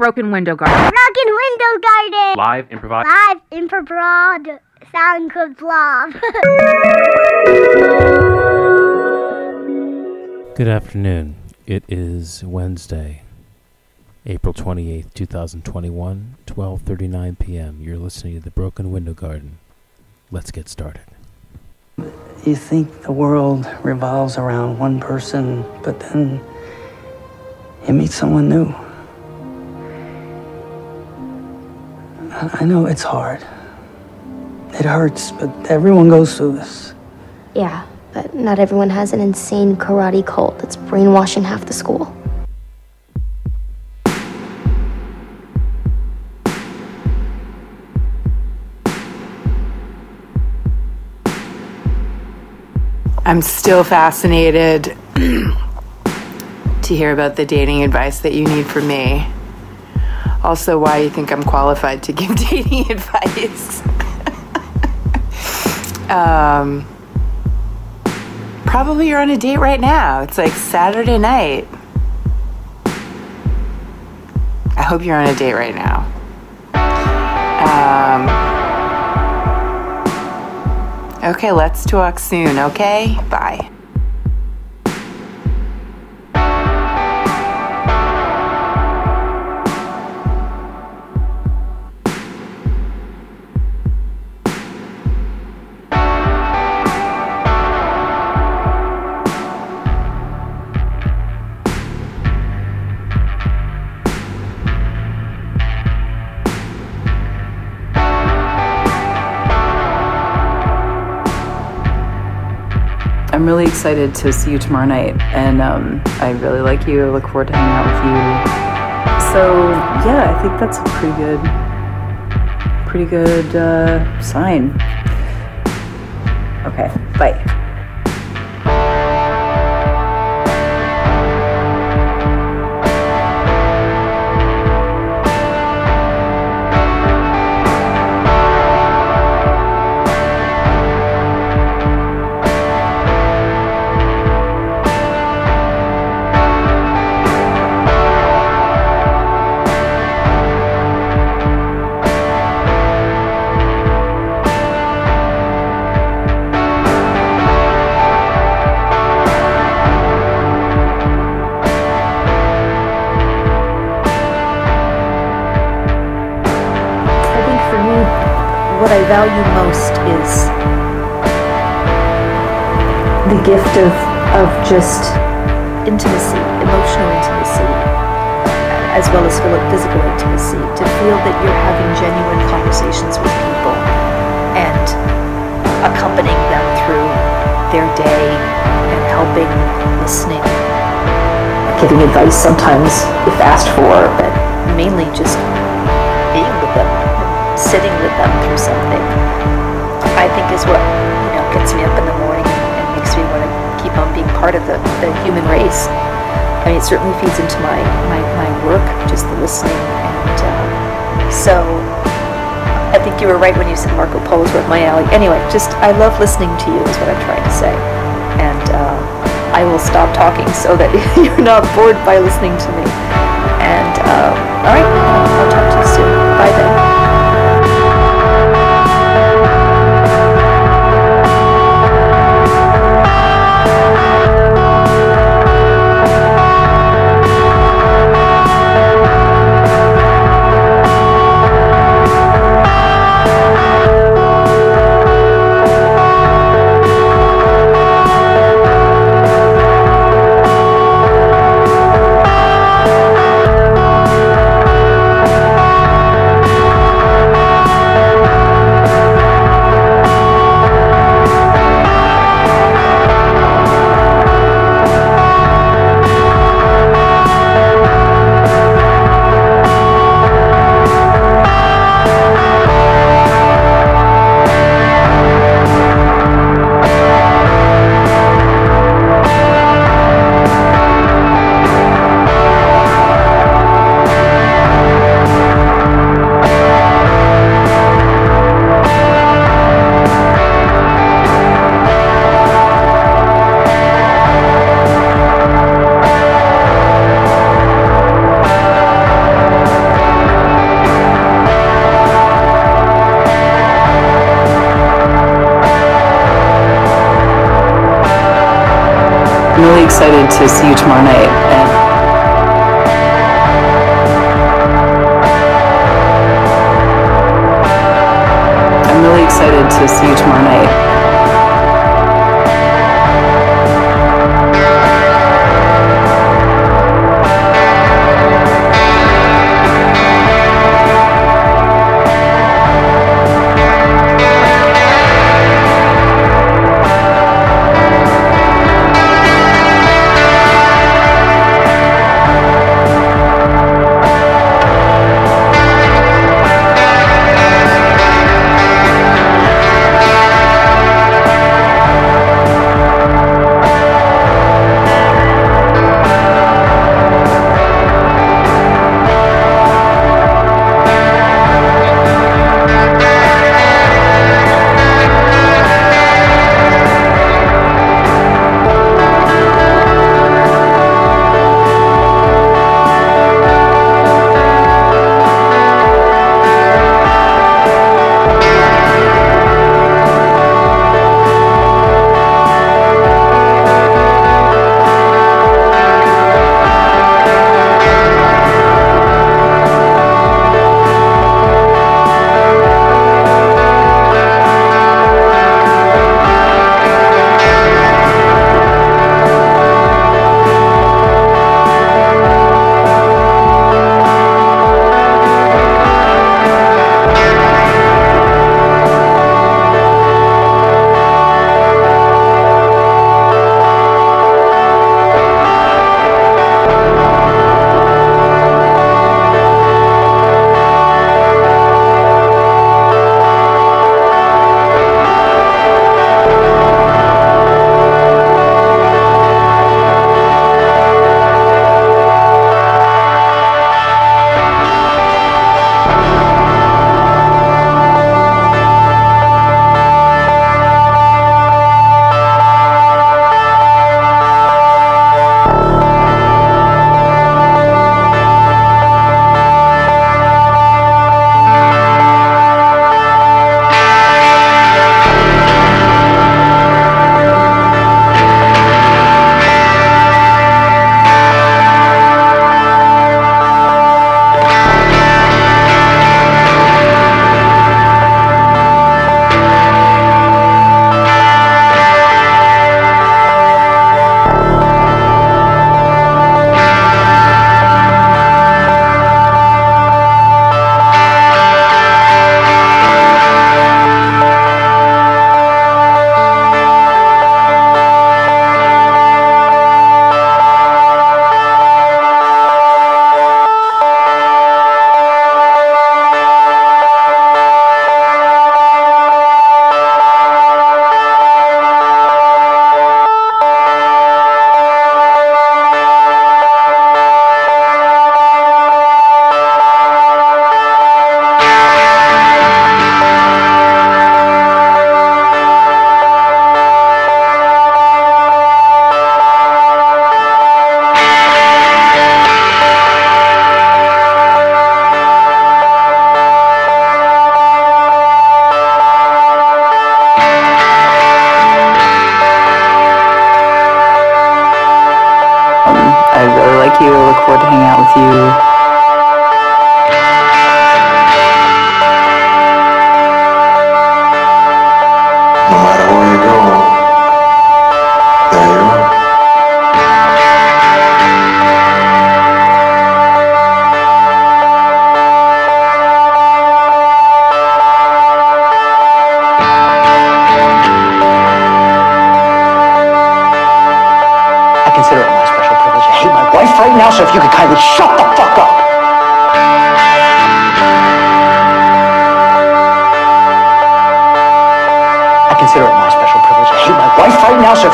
Broken Window Garden. Broken Window Garden. Live improvised. Live improv sound good blog. Good afternoon. It is Wednesday, April 28th, 2021, 12:39 p.m. You're listening to The Broken Window Garden. Let's get started. You think the world revolves around one person, but then you meet someone new. I I know it's hard. It hurts, but everyone goes through this. Yeah, but not everyone has an insane karate cult that's brainwashing half the school. I'm still fascinated to hear about the dating advice that you need from me. Also, why you think I'm qualified to give dating advice. um, probably you're on a date right now. It's like Saturday night. I hope you're on a date right now. Um, Okay, let's talk soon, okay? Bye. I'm really excited to see you tomorrow night, and um, I really like you. I look forward to hanging out with you. So yeah, I think that's a pretty good, pretty good uh, sign. Okay, bye. Just intimacy, emotional intimacy, as well as physical intimacy. To feel that you're having genuine conversations with people and accompanying them through their day and helping, listening, giving advice sometimes if asked for, but mainly just being with them, sitting with them through something, I think is what you know gets me up in the morning and makes me want to keep on being part of the, the human race. I mean, it certainly feeds into my my, my work, just the listening, and uh, so I think you were right when you said Marco Polo's right my alley. Anyway, just I love listening to you is what I'm trying to say, and uh, I will stop talking so that you're not bored by listening to me. And uh, all right, I'll talk to you soon. Bye then. to see you tomorrow night. And I'm really excited to see you tomorrow night.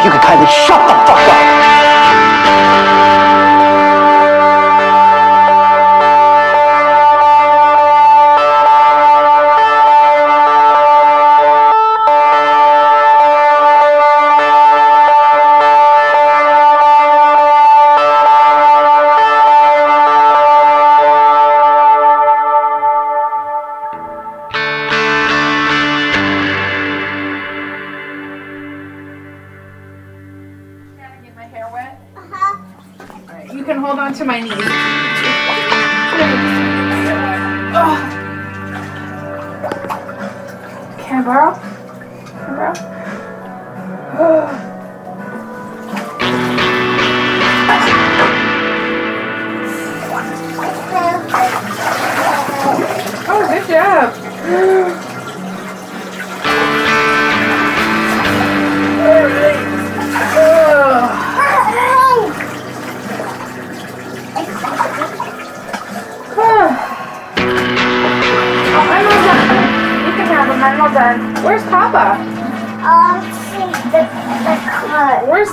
你给开的。My knees.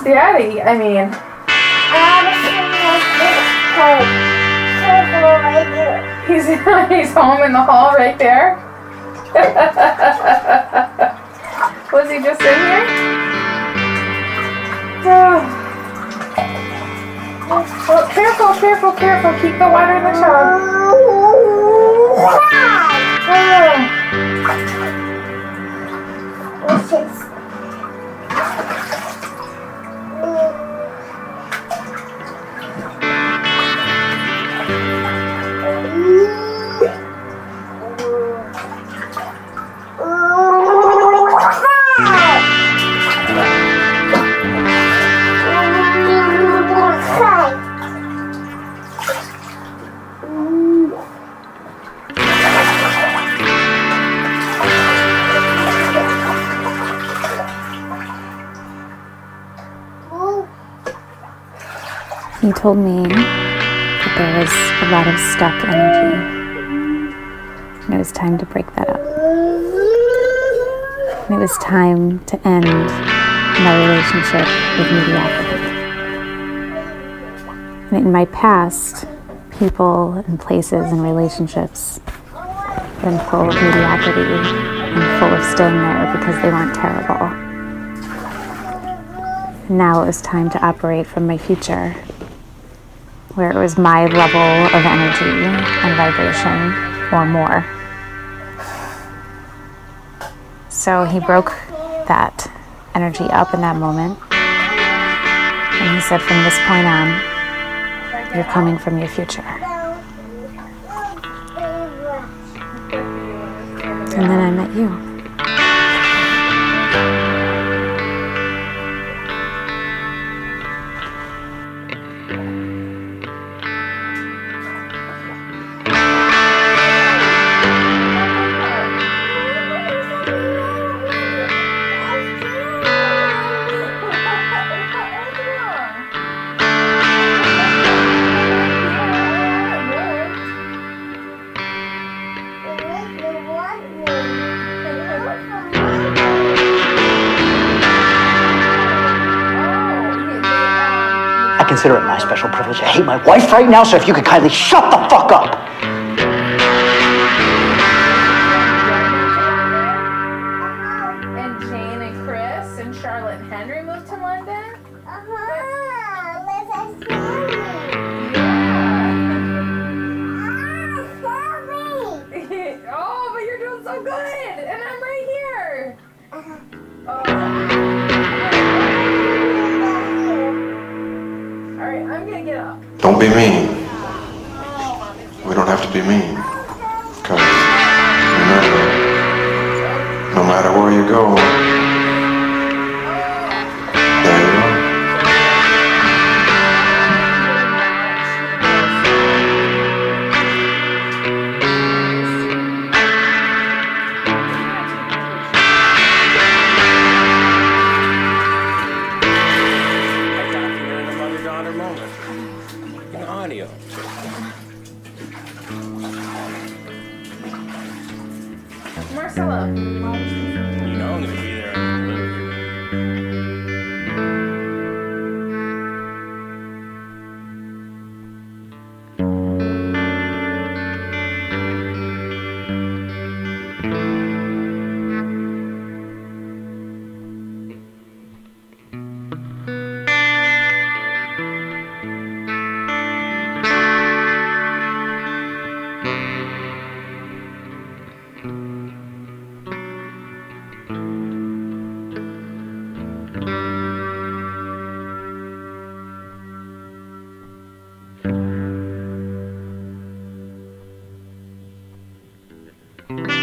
Daddy? I mean, Um, see this card. Circle right here. he's he's home in the hall right there. Was he just in here? Oh. Well, careful, careful, careful. Keep the water in the shower. Oh. Told me that there was a lot of stuck energy. And it was time to break that up. And it was time to end my relationship with mediocrity. And in my past, people and places and relationships have been full of mediocrity and full of staying there because they weren't terrible. Now it was time to operate from my future, where it was my level of energy and vibration or more. So he broke that energy up in that moment. And he said, from this point on, you're coming from your future. And then I met you. Consider it my special privilege to hate my wife right now, so if you could kindly shut Don't be mean. Audio. Marcella. So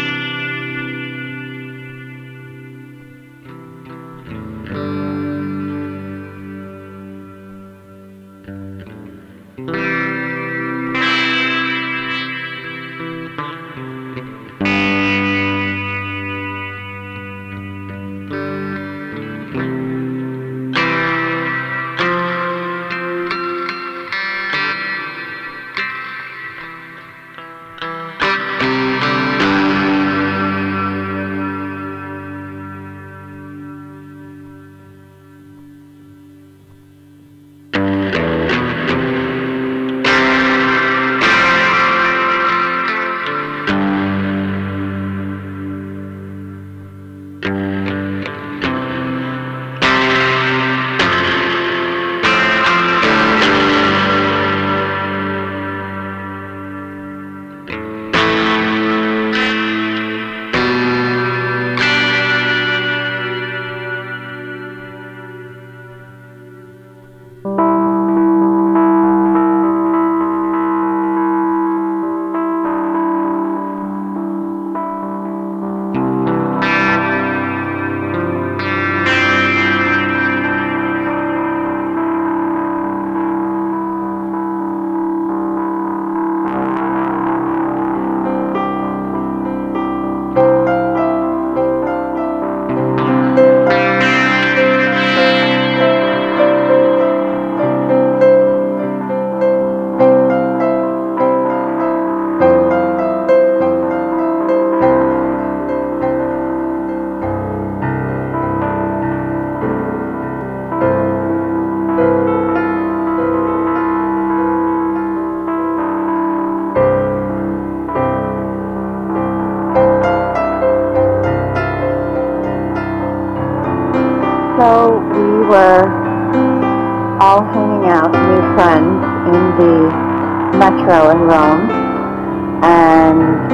and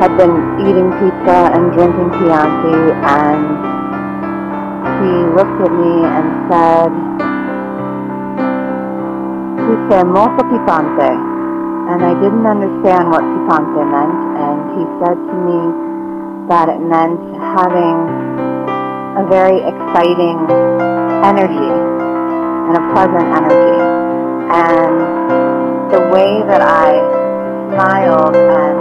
had been eating pizza and drinking Chianti, and he looked at me and said, Dice molto picante. And I didn't understand what picante meant, and he said to me that it meant having a very exciting energy and a pleasant energy. And the way that I smiled and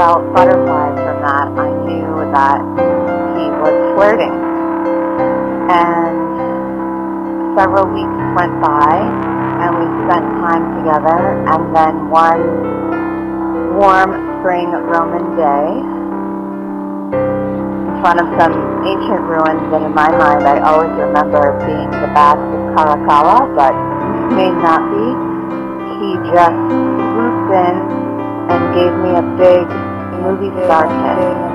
felt butterflies from that, I knew that he was flirting. And several weeks went by and we spent time together and then one warm spring Roman day in front of some ancient ruins that in my mind I always remember being the baths of Caracalla, but may not be. He just in and gave me a big movie star kiss.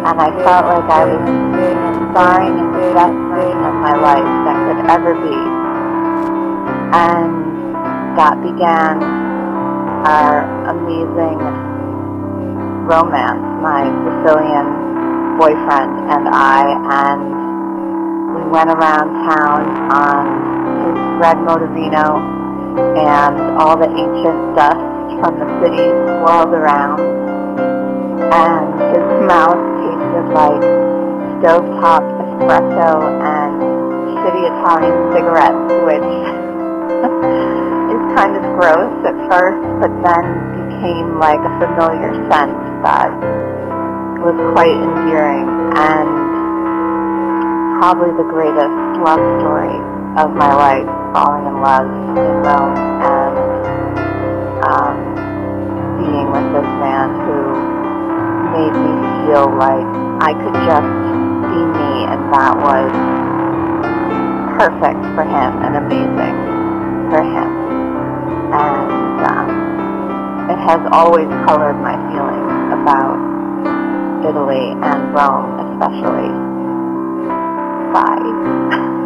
And I felt like I was starring in the best version of my life that could ever be. And that began our amazing romance, my Sicilian boyfriend and I, and we went around town on his red Motorino, and all the ancient dust from the city swirled around, and his mouth tasted like stovetop espresso and shitty Italian cigarettes, which is kind of gross at first, but then became like a familiar scent that was quite endearing and probably the greatest love story of my life, falling in love in Rome and um, being with this man who made me feel like I could just be me and that was perfect for him and amazing for him. And um, it has always colored my feelings about Italy and Rome especially. Bye.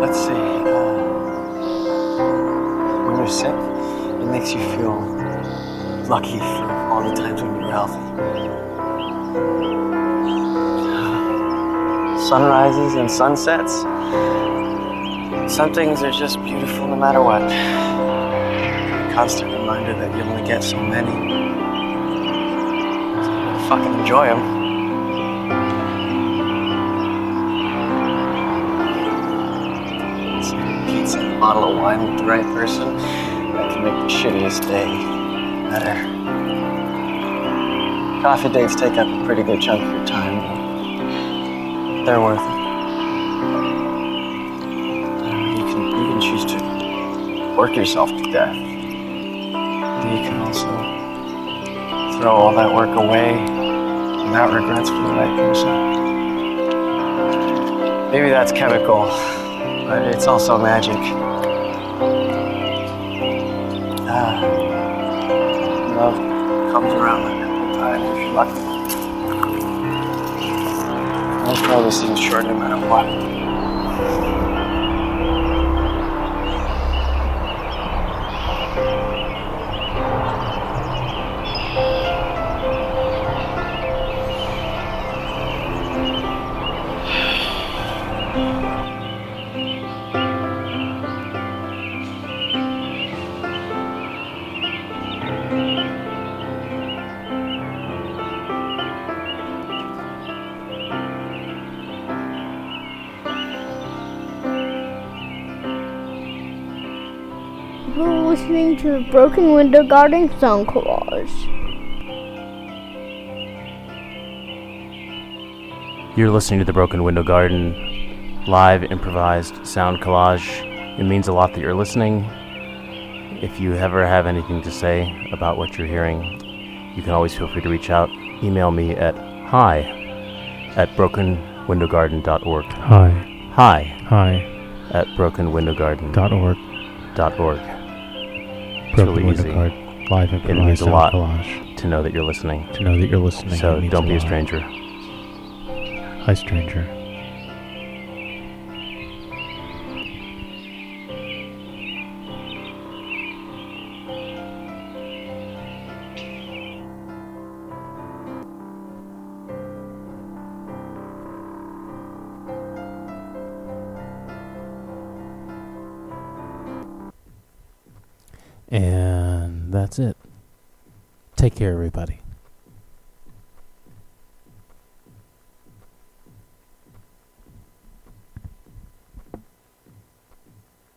Let's see. Uh, when you're sick, it makes you feel lucky for all the times when you're healthy. Sunrises and sunsets. Some things are just beautiful no matter what. Constant reminder that you only get so many. So fucking enjoy them. Pizza and a bottle of wine with the right person that can make the shittiest day better. Coffee dates take up a pretty good chunk of your time, but they're worth it. You can, you can choose to work yourself to death. But you can also throw all that work away without regrets for the right person. Maybe that's chemical, but it's also magic. Ah, love comes around like every time if you're lucky. Most seems short no matter what. Listening to the Broken Window Garden Sound Collage. You're listening to the Broken Window Garden live improvised sound collage. It means a lot that you're listening. If you ever have anything to say about what you're hearing, you can always feel free to reach out. Email me at hi at brokenwindowgarden.org. Hi. Hi. Hi. At brokenwindowgarden.org. Dot org. Dot org. Broken really easy. Garden, live It means a lot collage. to know that you're listening. To know that you're listening. So don't be a stranger. Hi, stranger. That's it. Take care, everybody.